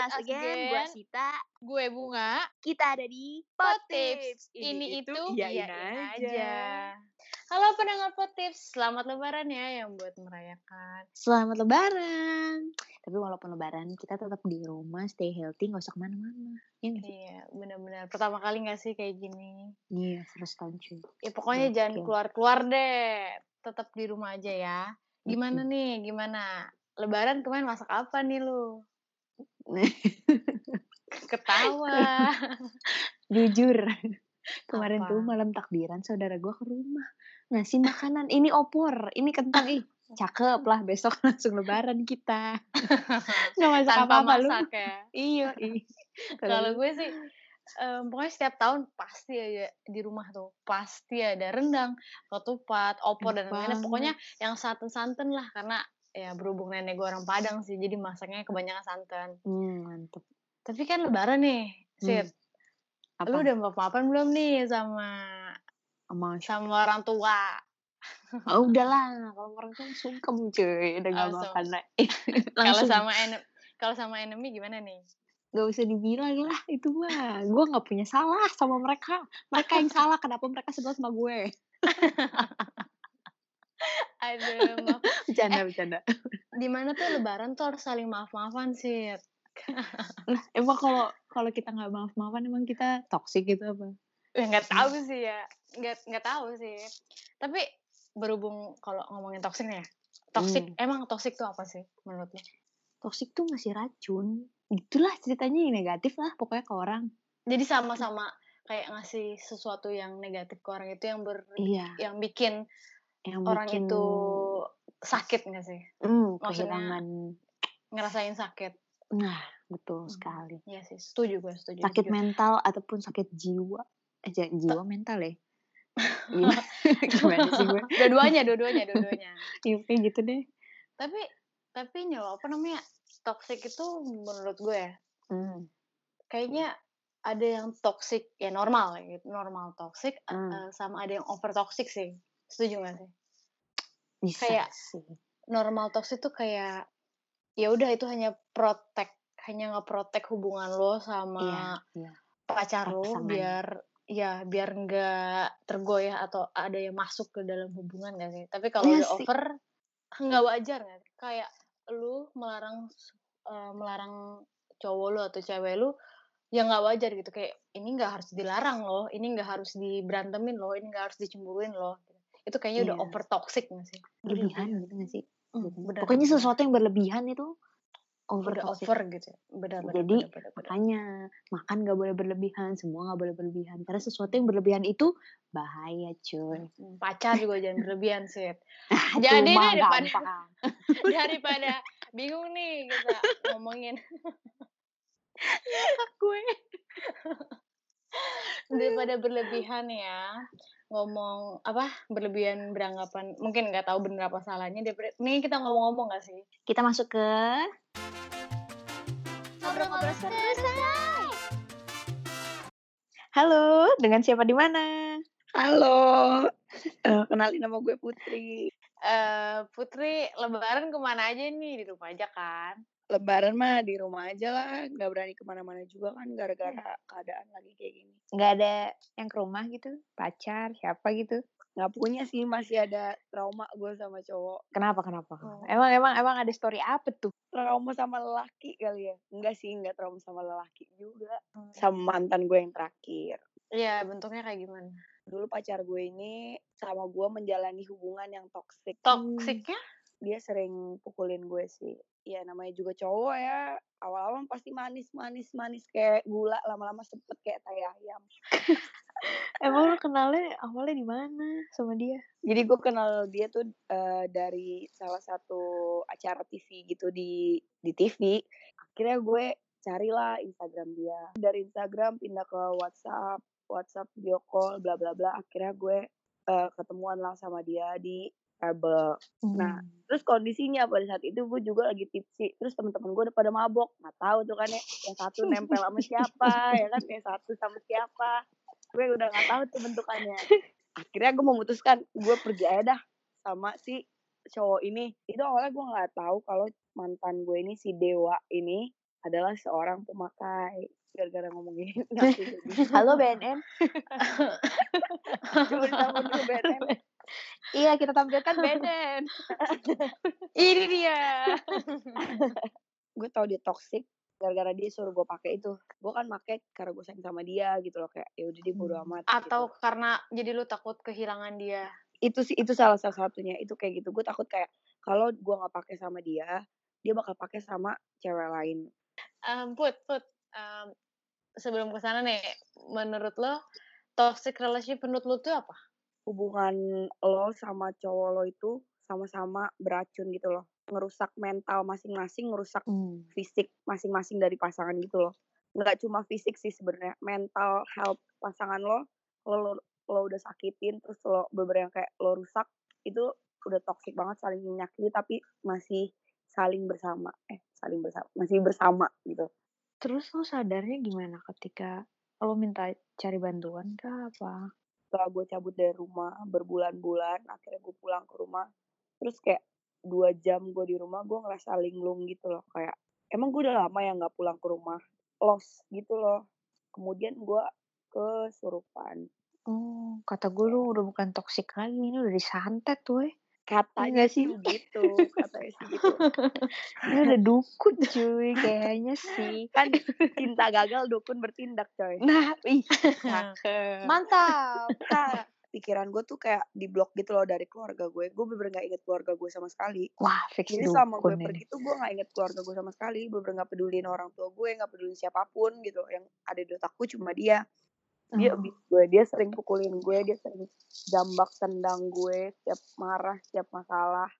us again. Gue Sita. Gue Bunga. Kita ada di Potips. Ini, itu, iyain iyain aja. Halo pendengar Potips, selamat lebaran ya yang buat merayakan. Selamat lebaran. Tapi walaupun lebaran, kita tetap di rumah, stay healthy, nggak usah ke mana-mana. Iya? Iya, benar-benar. Pertama kali gak sih kayak gini? Iya, first time cuy. Ya pokoknya jangan Oke. keluar-keluar deh. Tetap di rumah aja ya. Gimana nih? Gimana? Lebaran kemarin masak apa nih lu? Ketawa. Jujur, kemarin tuh Apa? malam takbiran saudara gue ke rumah. Ngasih makanan, ini opor, ini kentang, ih cakep lah besok langsung lebaran kita. Nggak masak Tanpa apa-apa lu. masak ya. Iya, ih. Kalau gue sih em, pokoknya setiap tahun pasti aja di rumah tuh pasti ada rendang, ketupat, opor dan lain-lain. Pokoknya yang santen-santen lah karena ya berhubung nenek gue orang Padang sih jadi masaknya kebanyakan santan. Hmm, mantep. Tapi kan lebaran nih, Sid. Apa? Lu udah maaf-maafan belum nih sama Sama sama orang tua? Oh, udahlah, kalau orang tuh sungkem cuy, udah gak Langsung. makan lah. Kalau sama kalau sama enemy gimana nih? gak usah dibilang lah itu mah. Gue gak punya salah sama mereka. Mereka yang salah, kenapa mereka sebel sama gue? Aduh, maaf. Bercanda, bercanda. di mana tuh lebaran tuh harus saling maaf-maafan sih. Lah, emang kalau kalau kita nggak maaf-maafan emang kita toxic gitu apa? Ya nggak tahu sih ya, nggak nggak tahu sih. Tapi berhubung kalau ngomongin toxic nih ya, toxic Hmm. emang toxic tuh apa sih menurut lo? Toxic tuh ngasih racun. Itulah ceritanya yang negatif lah pokoknya ke orang. Jadi sama-sama kayak ngasih sesuatu yang negatif ke orang itu yang ber Iya. yang bikin Yang orang bikin, itu sakit nggak sih? hmm, maksudnya kehilangan. Ngerasain sakit. Nah, betul Hmm. sekali. Iya sih, setuju gue, setuju. Sakit setuju. mental ataupun sakit jiwa. Eh, jiwa mental ya? Gimana, gimana sih gue? Dua-duanya, dua-duanya, dua-duanya. Iya, gitu deh. tapi tapi nyawa apa namanya toxic itu menurut gue ya Hmm. kayaknya ada yang toxic ya normal gitu normal toxic Hmm. eh, sama ada yang over toxic sih setuju gak sih Bisa Kayak sih. normal toxic tuh kayak ya udah itu hanya protect hanya ngeprotek hubungan lo sama Iya, iya. pacar lo pasangan. biar ya biar nggak tergoyah atau ada yang masuk ke dalam hubungan gak sih tapi kalau Iya udah sih. over nggak wajar gak sih? kayak lu melarang eh, melarang cowok lu atau cewek lu ya nggak wajar gitu kayak ini nggak harus dilarang loh ini nggak harus diberantemin loh ini nggak harus dicemburuin loh itu kayaknya udah Iya. over toxic gak sih Berlebihan gitu gak sih? Hmm, Gitu. benar, Pokoknya sesuatu yang berlebihan itu over udah toxic. over gitu ya. benar benar Jadi, benar, benar, benar. Makanya makan gak boleh berlebihan, semua gak boleh berlebihan. Karena sesuatu yang berlebihan itu bahaya cuy. pacar juga jangan berlebihan sih Jadi nih daripada gampang. daripada bingung nih kita ngomongin gue. daripada berlebihan ya ngomong apa berlebihan beranggapan mungkin nggak tahu bener apa salahnya daripada ini kita ngomong-ngomong gak sih? Kita masuk ke ngobrol-ngobrol Halo, dengan siapa di mana? Halo, Eh, kenalin nama gue Putri. eh Putri lebaran ke mana aja nih? Di rumah aja kan Lebaran mah di rumah aja lah, nggak berani ke mana-mana juga kan gara-gara keadaan lagi kayak gini. Nggak ada yang ke rumah gitu? Pacar, siapa gitu? Nggak punya sih, masih ada trauma gue sama cowok. Kenapa, kenapa? Oh. Emang, emang, emang ada story apa tuh? Trauma sama lelaki kali ya? Enggak sih, nggak trauma sama lelaki juga. Sama mantan gue yang terakhir. Iya bentuknya kayak gimana Dulu pacar gue ini sama gue menjalani hubungan yang toksik. toksiknya Dia sering pukulin gue sih. Ya namanya juga cowok ya. Awal-awal pasti manis, manis, manis kayak gula. Lama-lama sempet kayak tai ayam. Emang lu kenalnya awalnya di mana sama dia? Jadi gue kenal dia tuh eh, dari salah satu acara TV gitu di di TV. Akhirnya gue carilah Instagram dia. Dari Instagram pindah ke WhatsApp, WhatsApp video call, bla bla bla. Akhirnya gue eh, ketemuan lah sama dia di Rebel. Nah, terus kondisinya pada saat itu gue juga lagi tipsi. Terus teman-teman gue udah pada mabok. Nggak tahu tuh kan ya, yang satu nempel sama siapa, ya kan, yang satu sama siapa. Gue udah nggak tahu tuh bentukannya. Akhirnya gue memutuskan gue pergi aja dah sama si cowok ini. Itu awalnya gue nggak tahu kalau mantan gue ini si Dewa ini adalah seorang pemakai gara-gara ngomongin halo BNN dulu BNN iya kita tampilkan BNN Ini dia. gue tau dia toxic gara-gara dia suruh gue pakai itu gue kan pakai karena gue sayang sama dia gitu loh kayak ya udah dia bodo Hmm. amat Atau gitu. karena jadi lu takut kehilangan dia. itu sih itu salah satunya itu kayak gitu gue takut kayak kalau gue nggak pakai sama dia dia bakal pakai sama cewek lain Em, put, put. Em, sebelum ke sana nih, menurut lo toxic relationship menurut lo tuh apa? hubungan lo sama cowok lo itu sama-sama beracun gitu loh ngerusak mental masing-masing ngerusak Hmm. fisik masing-masing dari pasangan gitu loh nggak cuma fisik sih sebenarnya mental health pasangan lo lo lo, lo udah sakitin terus lo beberapa yang kayak lo rusak itu udah toxic banget saling menyakiti tapi masih saling bersama eh saling bersama masih bersama gitu terus lo sadarnya gimana ketika lo minta cari bantuan kah apa? Setelah gue cabut dari rumah berbulan-bulan akhirnya gue pulang ke rumah terus kayak dua jam gue di rumah gue ngerasa linglung gitu loh kayak emang gue udah lama ya nggak pulang ke rumah lost gitu loh. Kemudian gue kesurupan oh kata gue lo udah bukan toksik lagi ini udah disantet tuh katanya Enggak sih? gitu katanya sih gitu. Ini udah dukun cuy kayaknya sih. Kan cinta gagal dukun bertindak coy. Nah ih cakep. Mantap. Nah, pikiran gue tuh kayak di blok gitu loh dari keluarga gue. Gue bener gak inget keluarga gue sama sekali. Wah fix Jadi selama gue dukun pergi ini tuh gue gak inget keluarga gue sama sekali. Bener gak pedulin orang tua gue gak pedulin siapa pun gitu yang ada di otakku cuma dia dia Oh. abuse gue dia sering pukulin gue dia sering jambak tendang gue setiap marah setiap masalah.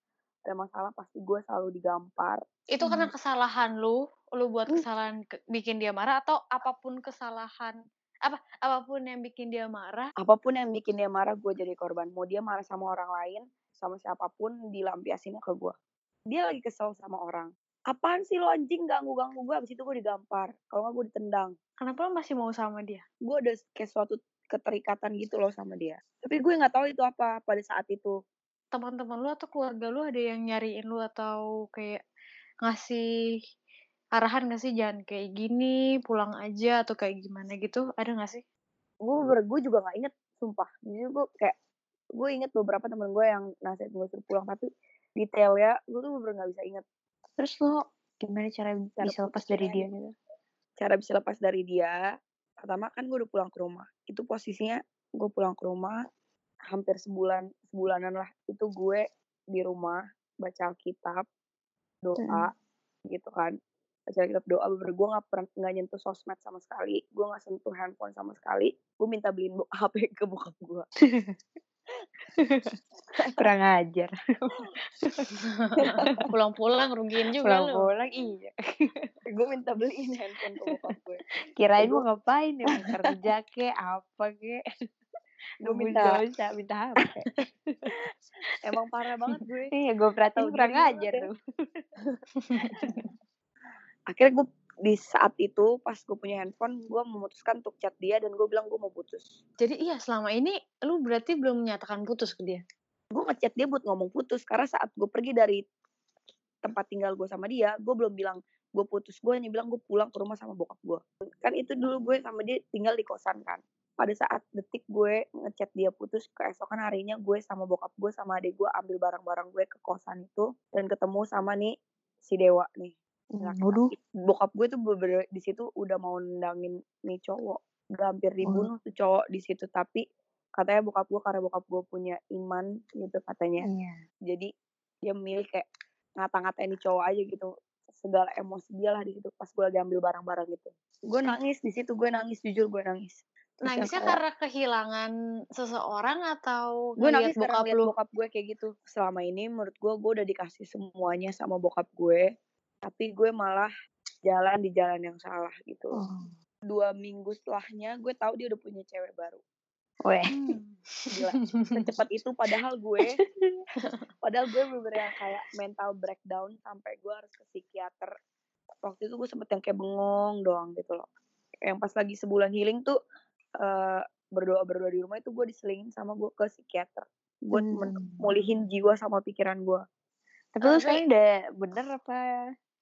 Ada masalah pasti gue selalu digampar. Itu karena Hmm. kesalahan lu, lu buat Hmm. kesalahan ke- bikin dia marah atau apa pun kesalahan? Apa apa pun yang bikin dia marah? Apa pun yang bikin dia marah gue jadi korban. Mau dia marah sama orang lain sama siapa pun dilampiasinnya ke gue. Dia lagi kesel sama orang apaan sih lo anjing? Ganggu ganggu gue abis itu gue digampar. Kalau nggak gue ditendang. Kenapa lu masih mau sama dia? Gue ada kayak suatu keterikatan gitu loh sama dia. Tapi gue nggak tahu itu apa pada saat itu. Teman-teman lu atau keluarga lu ada yang nyariin lu atau kayak ngasih arahan gak sih? Jangan kayak gini pulang aja atau kayak gimana gitu. Ada gak sih? Gue ber gue juga nggak inget sumpah. Jadi gue kayak gue inget beberapa temen gue yang nasihat gue suruh pulang tapi detailnya gue tuh bener nggak bisa inget terus lo gimana cara Cara bisa lepas dari dia gitu? Cara bisa lepas dari dia pertama kan gue udah pulang ke rumah. Itu posisinya gue pulang ke rumah hampir sebulan sebulanan lah. Itu gue di rumah baca Alkitab doa gitu kan. Baca Alkitab doa bener gue nggak pernah nggak nyentuh sosmed sama sekali. Gue nggak sentuh handphone sama sekali. Gue minta beliin HP ke bokap gue kurang ajar. Pulang-pulang rugiin juga lu. Pulang-pulang iya. Gue minta beliin handphone ke bokap gue kirain Gua- mau ngapain ya kerja ke apa ke? Nungguin minta- dosa minta HP. Emang parah banget gue. Iya gue perhatiin kurang ajar tuh. Akhirnya gue di saat itu pas gue punya handphone gue memutuskan untuk chat dia dan gue bilang gue mau putus. Jadi iya selama ini lu berarti belum menyatakan putus ke dia? Gue ngechat dia buat ngomong putus karena saat gue pergi dari tempat tinggal gue sama dia gue belum bilang gue putus gue hanya bilang gue pulang ke rumah sama bokap gue kan itu dulu gue sama dia tinggal di kosan kan. Pada saat detik gue ngechat dia putus keesokan harinya gue sama bokap gue sama adik gue ambil barang-barang gue ke kosan itu dan ketemu sama nih si dewa nih laki-laki. waduh. bokap gue tuh bener di situ udah mau nendangin nih cowok udah hampir dibunuh tuh cowok di situ tapi katanya bokap gue karena bokap gue punya iman gitu katanya iya. jadi dia milih kayak ngata-ngatain nih cowok aja gitu segala emosi dia lah di situ pas gue lagi ambil barang-barang gitu. Gue nangis di situ gue nangis jujur gue nangis. Terus nangisnya kayak- karena kehilangan seseorang atau gue nangis bokap bokap gue kayak gitu selama ini menurut gue gue udah dikasih semuanya sama bokap gue tapi gue malah jalan di jalan yang salah gitu. Oh. dua minggu setelahnya gue tahu dia udah punya cewek baru. Weh. Hmm. gila. Secepat itu padahal gue padahal gue bener yang kayak mental breakdown sampai gue harus ke psikiater. Waktu itu gue sempet yang kayak bengong doang gitu loh. Yang pas lagi sebulan healing tuh eh berdoa berdoa di rumah itu gue diselingin sama gue ke psikiater. Buat Hmm. mulihin jiwa sama pikiran gue. Tapi lu Tapi- sekarang udah bener apa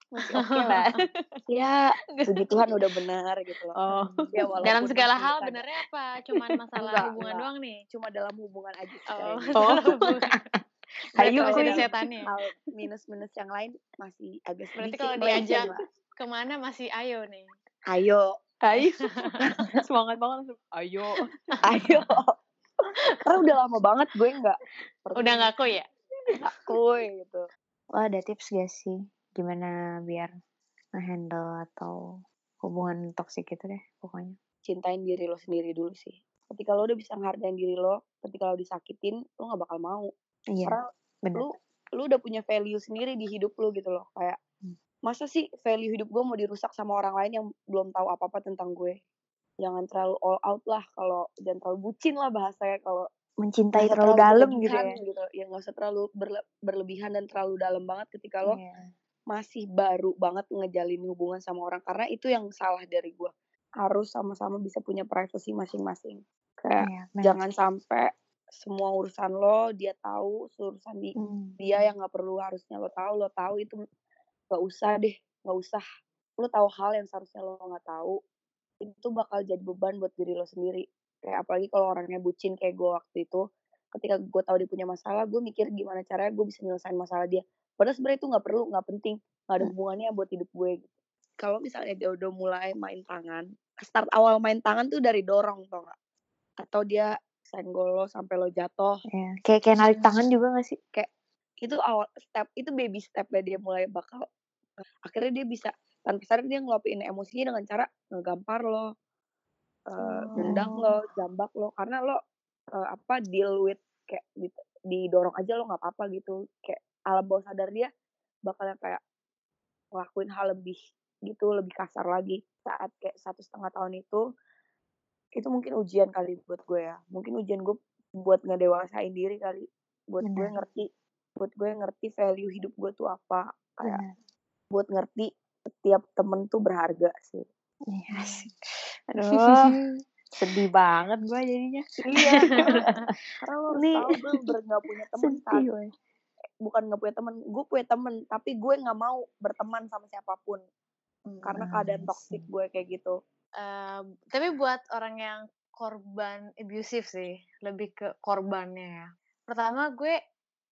masih oke lah. Ya, puji Tuhan udah benar gitu loh. Oh. Ya, Dalam segala hal ada- benernya apa? Cuman masalah Enggak, hubungan enggak. doang nih. cuma dalam hubungan aja Oh. Oh. dalam hubungan. Ayo, Berarti masih setannya. Hal minus-minus yang lain masih agak Berarti sedikit kalau melenceng diajak ke mana masih ayo nih. Ayo, Ayo. Semangat banget langsung. Ayo. ayo. Karena udah lama banget gue nggak Udah nggak kok ya? kue gitu. Lo ada tips gak sih gimana biar nge-handle atau hubungan toksik gitu deh pokoknya. Cintain diri lo sendiri dulu sih. Ketika lo udah bisa ngehargain diri lo, ketika lo disakitin, lo nggak bakal mau. Iya, Karena lu lu udah punya value sendiri di hidup lu gitu loh kayak Hmm. masa sih value hidup gue mau dirusak sama orang lain yang belum tahu apa apa tentang gue jangan terlalu all out lah kalau jangan terlalu bucin lah bahasanya kalau Mencintai usah terlalu dalam gitu ya. gitu ya nggak usah terlalu berle- berlebihan dan terlalu dalam banget ketika lo Iya. Masih baru banget ngejalin hubungan sama orang karena itu yang salah dari gue harus sama-sama bisa punya privacy masing-masing kayak Iya, benar. jangan sampai semua urusan lo dia tahu urusan di Hmm. dia yang nggak perlu harusnya lo tahu lo tahu itu nggak usah deh nggak usah lo tahu hal yang seharusnya lo nggak tahu itu bakal jadi beban buat diri lo sendiri kayak apalagi kalau orangnya bucin kayak gue waktu itu ketika gue tahu dia punya masalah gue mikir gimana caranya gue bisa nyelesain masalah dia padahal sebenarnya itu nggak perlu nggak penting nggak ada Hmm. hubungannya buat hidup gue gitu kalau misalnya dia udah mulai main tangan start awal main tangan tuh dari dorong tau gak atau dia senggol lo sampai lo jatuh Iya. Kayak kayak narik tangan juga gak sih? itu awal step itu baby stepnya dia mulai bakal akhirnya dia bisa tanpa sadar dia ngeluapin emosinya dengan cara ngegampar lo eh, nendang lo jambak lo karena lo apa deal with kayak di- didorong aja lo nggak apa-apa gitu kayak alam bawah sadar dia bakal yang kayak ngelakuin hal lebih gitu lebih kasar lagi saat kayak satu setengah tahun itu itu mungkin ujian kali buat gue ya mungkin ujian gue buat ngedewasain diri kali buat gue Benar. ngerti buat gue ngerti value hidup gue tuh apa kayak Benar. buat ngerti setiap temen tuh berharga sih Iya, asik. Aduh, sedih banget gue jadinya. iya karena lo tahu gue bener nggak punya temen Sedih. Bukan nggak punya temen gue punya temen tapi gue nggak mau berteman sama siapa pun karena Hmm, keadaan I toksik gue kayak gitu Eh, tapi buat orang yang korban abusive sih, lebih ke korbannya ya. Pertama gue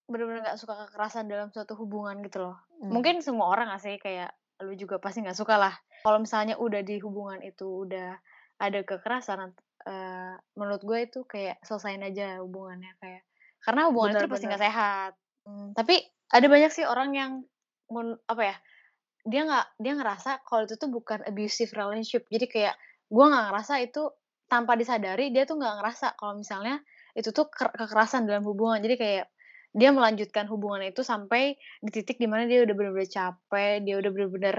bener-bener gak suka kekerasan dalam suatu hubungan gitu loh. Hmm. Mungkin semua orang gak sih kayak lu juga pasti nggak suka lah. Kalau misalnya udah di hubungan itu udah ada kekerasan, eh, menurut gue itu kayak selesain aja hubungannya kayak karena hubungan itu pasti nggak Benar-benar. sehat. Hmm, tapi ada banyak sih orang yang mun- apa ya dia nggak dia ngerasa kalau itu tuh bukan abusive relationship. Jadi kayak gue nggak ngerasa itu tanpa disadari dia tuh nggak ngerasa kalau misalnya itu tuh ke- kekerasan dalam hubungan. Jadi kayak dia melanjutkan hubungan itu sampai di titik di mana dia udah bener-bener capek dia udah bener-bener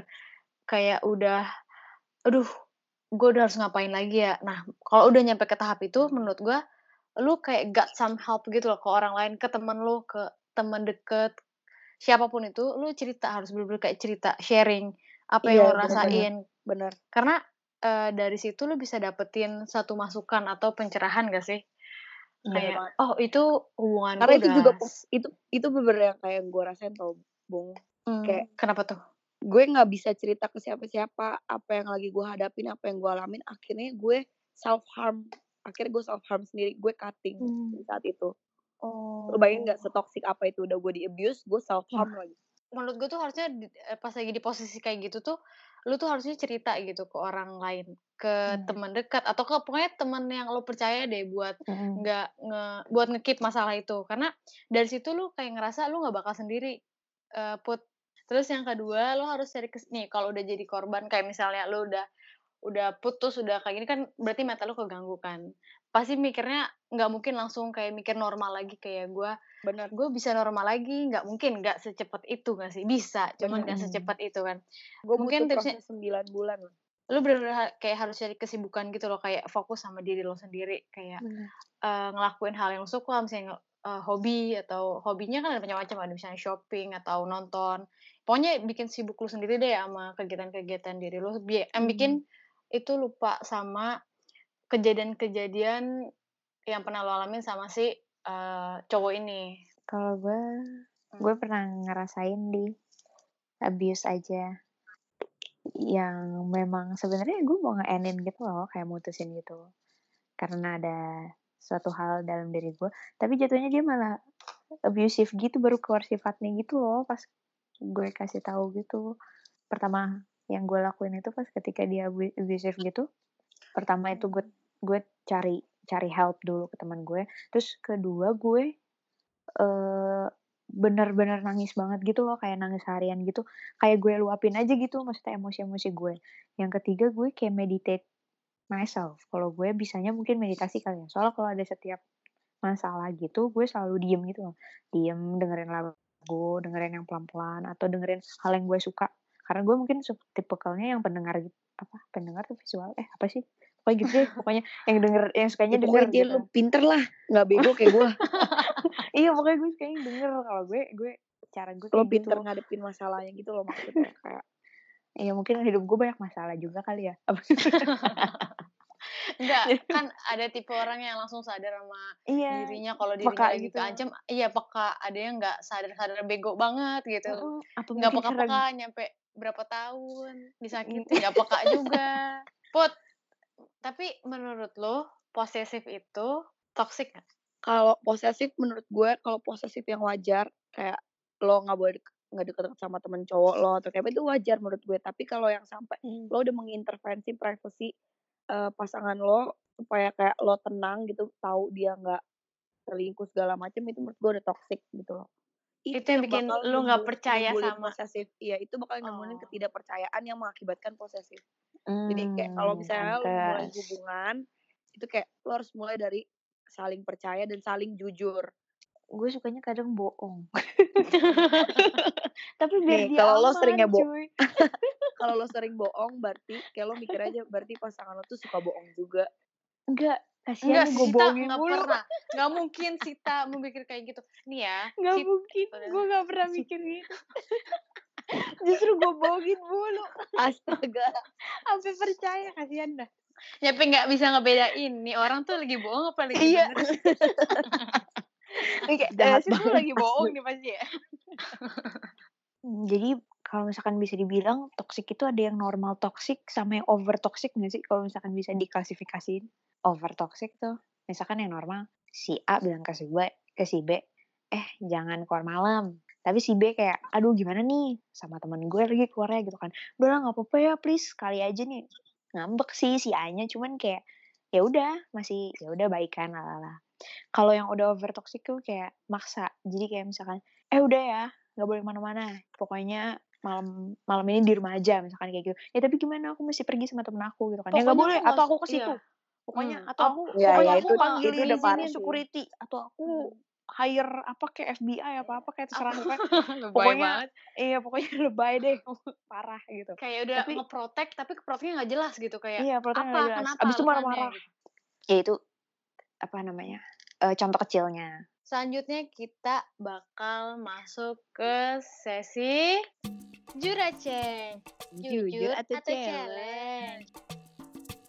kayak udah aduh gue udah harus ngapain lagi ya? Nah kalau udah nyampe ke tahap itu menurut gue lu kayak got some help gitu loh ke orang lain ke temen lu ke temen deket siapa pun itu lu cerita harus bener-bener kayak cerita sharing apa yang Iya, lu bener-bener. rasain bener karena eh, dari situ lu bisa dapetin satu masukan atau pencerahan gak sih Iya. kayak banget. oh itu hubungan karena itu udah juga itu itu bener yang kayak gue rasain tau bung Hmm, kayak- kenapa tuh gue nggak bisa cerita ke siapa-siapa apa yang lagi gue hadapin apa yang gue alamin akhirnya gue self harm akhirnya gue self harm sendiri gue cutting Hmm. di saat itu oh. Lo bayangin nggak setoksik apa itu udah gue di abuse gue self harm lagi. Menurut gue tuh harusnya eh, pas lagi di posisi kayak gitu tuh lu tuh harusnya cerita gitu ke orang lain ke Hmm. teman dekat atau ke pokoknya teman yang lo percaya deh buat Hmm. nggak nge buat ngekip masalah itu. Karena dari situ lu kayak ngerasa lu nggak bakal sendiri eh, put. Terus yang kedua lu harus cari kes nih kalau udah jadi korban kayak misalnya lu udah udah putus udah kayak gini kan berarti mata lu keganggu kan pasti mikirnya nggak mungkin langsung kayak mikir normal lagi kayak gue bener. Gue bisa normal lagi nggak mungkin nggak secepat itu nggak sih? Bisa cuman nggak secepat itu kan. Gue Mungkin butuh tipsnya- 9 bulan lu bener-bener kayak harus cari kesibukan gitu loh kayak fokus sama diri lo sendiri kayak Bener. eh, ngelakuin hal yang lo suka misalnya eh, hobi atau hobinya kan ada macam-macam ada misalnya shopping atau nonton. Pokoknya bikin sibuk lu sendiri deh sama kegiatan-kegiatan diri lu bi- yang Hmm. bikin itu lupa sama kejadian-kejadian yang pernah lo alamin sama si eh, cowok ini? Kalau gue, gue pernah ngerasain di abuse aja. yang memang sebenarnya gue mau nge gitu loh kayak mutusin gitu. Karena ada suatu hal dalam diri gue tapi jatuhnya dia malah abusive gitu baru keluar sifatnya gitu loh pas gue kasih tahu gitu. Pertama yang gue lakuin itu pas ketika dia abusive gitu pertama itu gue gue cari cari help dulu ke teman gue. Terus kedua gue uh, bener-bener nangis banget gitu loh kayak nangis harian gitu. Kayak gue luapin aja gitu maksudnya emosi-emosi gue. Yang ketiga gue kayak meditate myself. Kalau gue bisanya mungkin meditasi kali ya. Soalnya kalau ada setiap masalah gitu gue selalu diem gitu loh. Diem dengerin lagu dengerin yang pelan-pelan atau dengerin hal yang gue suka karena gue mungkin tipikalnya yang pendengar gitu apa pendengar tuh visual eh apa sih pokoknya gitu deh pokoknya yang denger yang sukanya ya, denger gitu. lu pinter lah nggak bego kayak gue iya pokoknya gue sukanya denger kalau gue gue cara gue lo pinter gitu. ngadepin masalahnya gitu loh maksudnya kayak Iya mungkin hidup gue banyak masalah juga kali ya. Enggak, kan ada tipe orang yang langsung sadar sama iya, dirinya kalau dirinya peka lagi gitu. keancam. Iya peka, ada yang nggak sadar-sadar bego banget gitu. Uh, nggak peka-peka nyampe berapa tahun disakiti nggak peka juga. Put, tapi menurut lo posesif itu toxic gak? Kalau posesif menurut gue kalau posesif yang wajar kayak lo nggak boleh nggak deket-deket sama temen cowok lo atau kayak itu wajar menurut gue tapi kalau yang sampai hmm. lo udah mengintervensi privasi uh, pasangan lo supaya kayak lo tenang gitu tahu dia nggak selingkuh segala macam itu menurut gue udah toxic gitu loh itu, itu yang bikin lo nggak percaya sama posesif. Iya itu bakal nemuin oh. ketidakpercayaan yang mengakibatkan posesif. Hmm, jadi kayak kalau hmm, misalnya lo mulai hubungan itu kayak lo harus mulai dari saling percaya dan saling jujur. Gue sukanya kadang bohong. Tapi biar Nih, dia kalau lo seringnya bohong kalau lo sering bohong berarti kayak lo mikir aja berarti pasangan lo tuh suka bohong juga. Enggak kasihan gue bohongin gak mulu. pernah. Nggak mungkin Sita memikir kayak gitu. Nih ya nggak mungkin gue nggak pernah mikir gitu. Justru gue bohongin mulu. Astaga. Sampai percaya kasihan dah. Nyampe nggak bisa ngebedain nih orang tuh lagi bohong apa lagi iya. kayak eh, tuh lagi bohong nih pasti ya. Jadi kalau misalkan bisa dibilang toxic itu ada yang normal toxic sama yang over toxic nggak sih kalau misalkan bisa diklasifikasiin over toxic tuh misalkan yang normal si A bilang ke si B ke si B eh jangan keluar malam tapi si B kayak aduh gimana nih sama temen gue lagi keluarnya gitu kan udah lah nggak apa-apa ya please kali aja nih ngambek sih si A nya cuman kayak ya udah masih ya udah baikan lah kalau yang udah over toxic tuh kayak maksa. Jadi kayak misalkan, eh udah ya, nggak boleh ke mana-mana. Pokoknya malam malam ini di rumah aja misalkan kayak gitu. Ya tapi gimana aku mesti pergi sama temen aku gitu kan. Pokoknya ya nggak boleh atau aku ke situ. Iya. Pokoknya hmm. atau aku ya, pokoknya ya, aku itu, panggil itu parah security sih. atau aku hmm. hire apa kayak FBI apa apa kayak terserah pokoknya banget. iya pokoknya lebay deh parah gitu. Kayak udah tapi, ngeprotek tapi proteknya nggak jelas gitu kayak iya, apa jelas. kenapa abis itu marah-marah. Gitu. Ya itu apa namanya uh, contoh kecilnya. Selanjutnya kita bakal masuk ke sesi juraceng. Jujur, Jujur atau, atau challenge.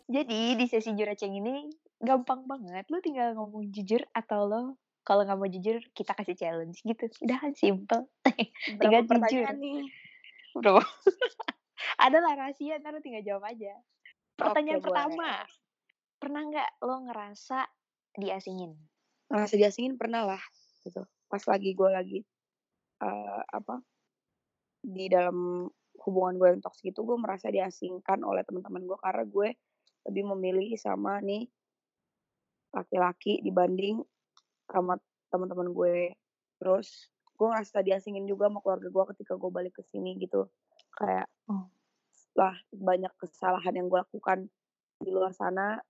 Jadi di sesi juraceng ini gampang banget. Lo tinggal ngomong jujur atau lo kalau nggak mau jujur kita kasih challenge gitu. Udah kan simple. tinggal jujur. Nih? Bro. Ada lah rahasia, ntar lo tinggal jawab aja. Pertanyaan Oke, pertama. Boleh. Pernah nggak lo ngerasa diasingin? Ngerasa diasingin pernah lah gitu. Pas lagi gue lagi uh, apa di dalam hubungan gue yang toksik itu gue merasa diasingkan oleh teman-teman gue karena gue lebih memilih sama nih laki-laki dibanding sama teman-teman gue. Terus gue ngerasa diasingin juga sama keluarga gue ketika gue balik ke sini gitu. Kayak oh. setelah banyak kesalahan yang gue lakukan di luar sana.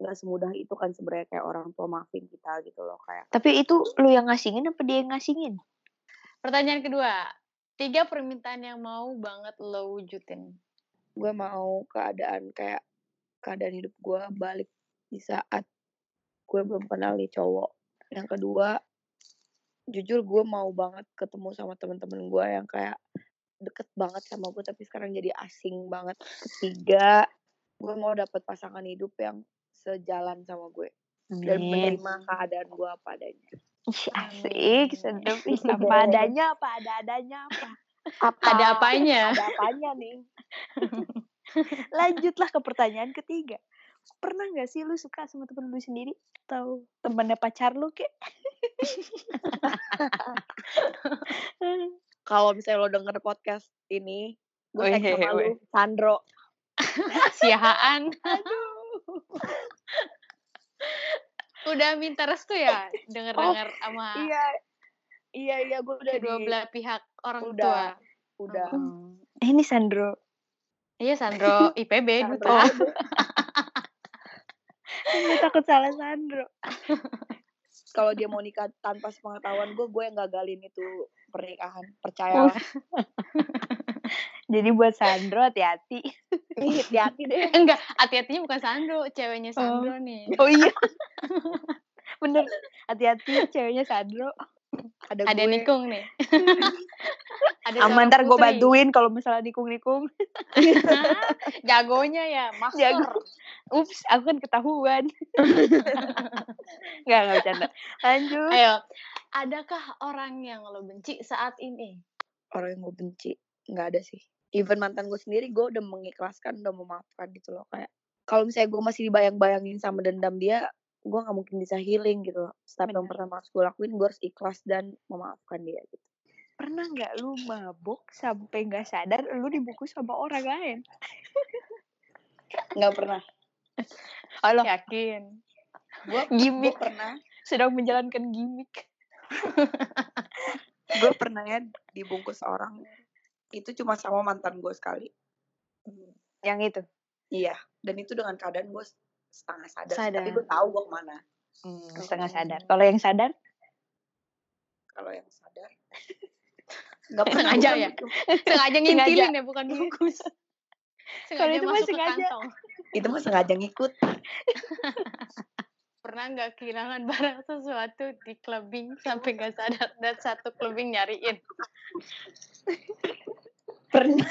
Nggak semudah itu kan sebenarnya kayak orang tua maafin kita gitu loh kayak tapi itu lu yang ngasingin apa dia yang ngasingin? Pertanyaan kedua tiga permintaan yang mau banget lo wujudin. Gue mau keadaan kayak keadaan hidup gue balik di saat gue belum kenal nih cowok yang kedua jujur gue mau banget ketemu sama temen-temen gue yang kayak deket banget sama gue tapi sekarang jadi asing banget ketiga gue mau dapet pasangan hidup yang sejalan sama gue Amin. dan menerima keadaan gue apa adanya. Asik, sedep apa adanya apa ada adanya apa. apa ada apanya ada apanya nih Lanjutlah ke pertanyaan ketiga. Pernah nggak sih lu suka sama temen lu sendiri atau temennya pacar lu kek? Kalau misalnya lo denger podcast ini, gue Wih, sayang sama wih. lu, Sandro. Siahaan. Aduh. Udah minta restu ya denger-denger sama Iya, iya, iya, gue udah kedua di, belah pihak orang Udah. tua. udah. Hmm. Eh, ini Sandro. Iya Sandro IPB Sandro. duta. Gue takut salah Sandro. Kalau dia mau nikah tanpa sepengetahuan gue, gue yang gagalin itu pernikahan. Oh. Percayalah. Jadi buat Sandro hati-hati. Hati-hati deh. Enggak, hati-hatinya bukan Sandro, ceweknya Sandro nih. Oh iya. Bener. Hati-hati ceweknya Sandro. Ada, Ada gue. nikung nih. Ada Aman ntar gue bantuin kalau misalnya nikung-nikung. Jagonya ya, master. Jago. Ups, aku kan ketahuan. Enggak, enggak bercanda. Lanjut. Ayo, adakah orang yang lo benci saat ini? Orang yang gue benci. Nggak ada sih. Even mantan gue sendiri, gue udah mengikhlaskan, udah memaafkan gitu loh. Kayak, kalau misalnya gue masih dibayang-bayangin sama dendam dia, gue nggak mungkin bisa healing gitu loh. Step yang pertama harus gue lakuin, gue harus ikhlas dan memaafkan dia gitu. Pernah nggak lu mabuk sampai nggak sadar lu dibungkus sama orang lain? Nggak pernah. Allah, Yakin. Gue gimmick. pernah Sedang menjalankan gimmick. gue pernah ya dibungkus orang itu cuma sama mantan gue sekali Yang itu. iya dan itu dengan keadaan gue setengah sadar, Sadar. tapi gue tahu gue ke mana Hmm, setengah sadar. Kalau yang sadar, kalau yang sadar nggak pernah Sengaja ya? gitu. Sengaja ngintilin ya, bukan bungkus. Kalau Sengaja itu mah masuk ke sengaja. kantong. itu mah sengaja ngikut Pernah nggak kehilangan barang sesuatu di clubbing sampai nggak sadar dan satu clubbing nyariin? pernah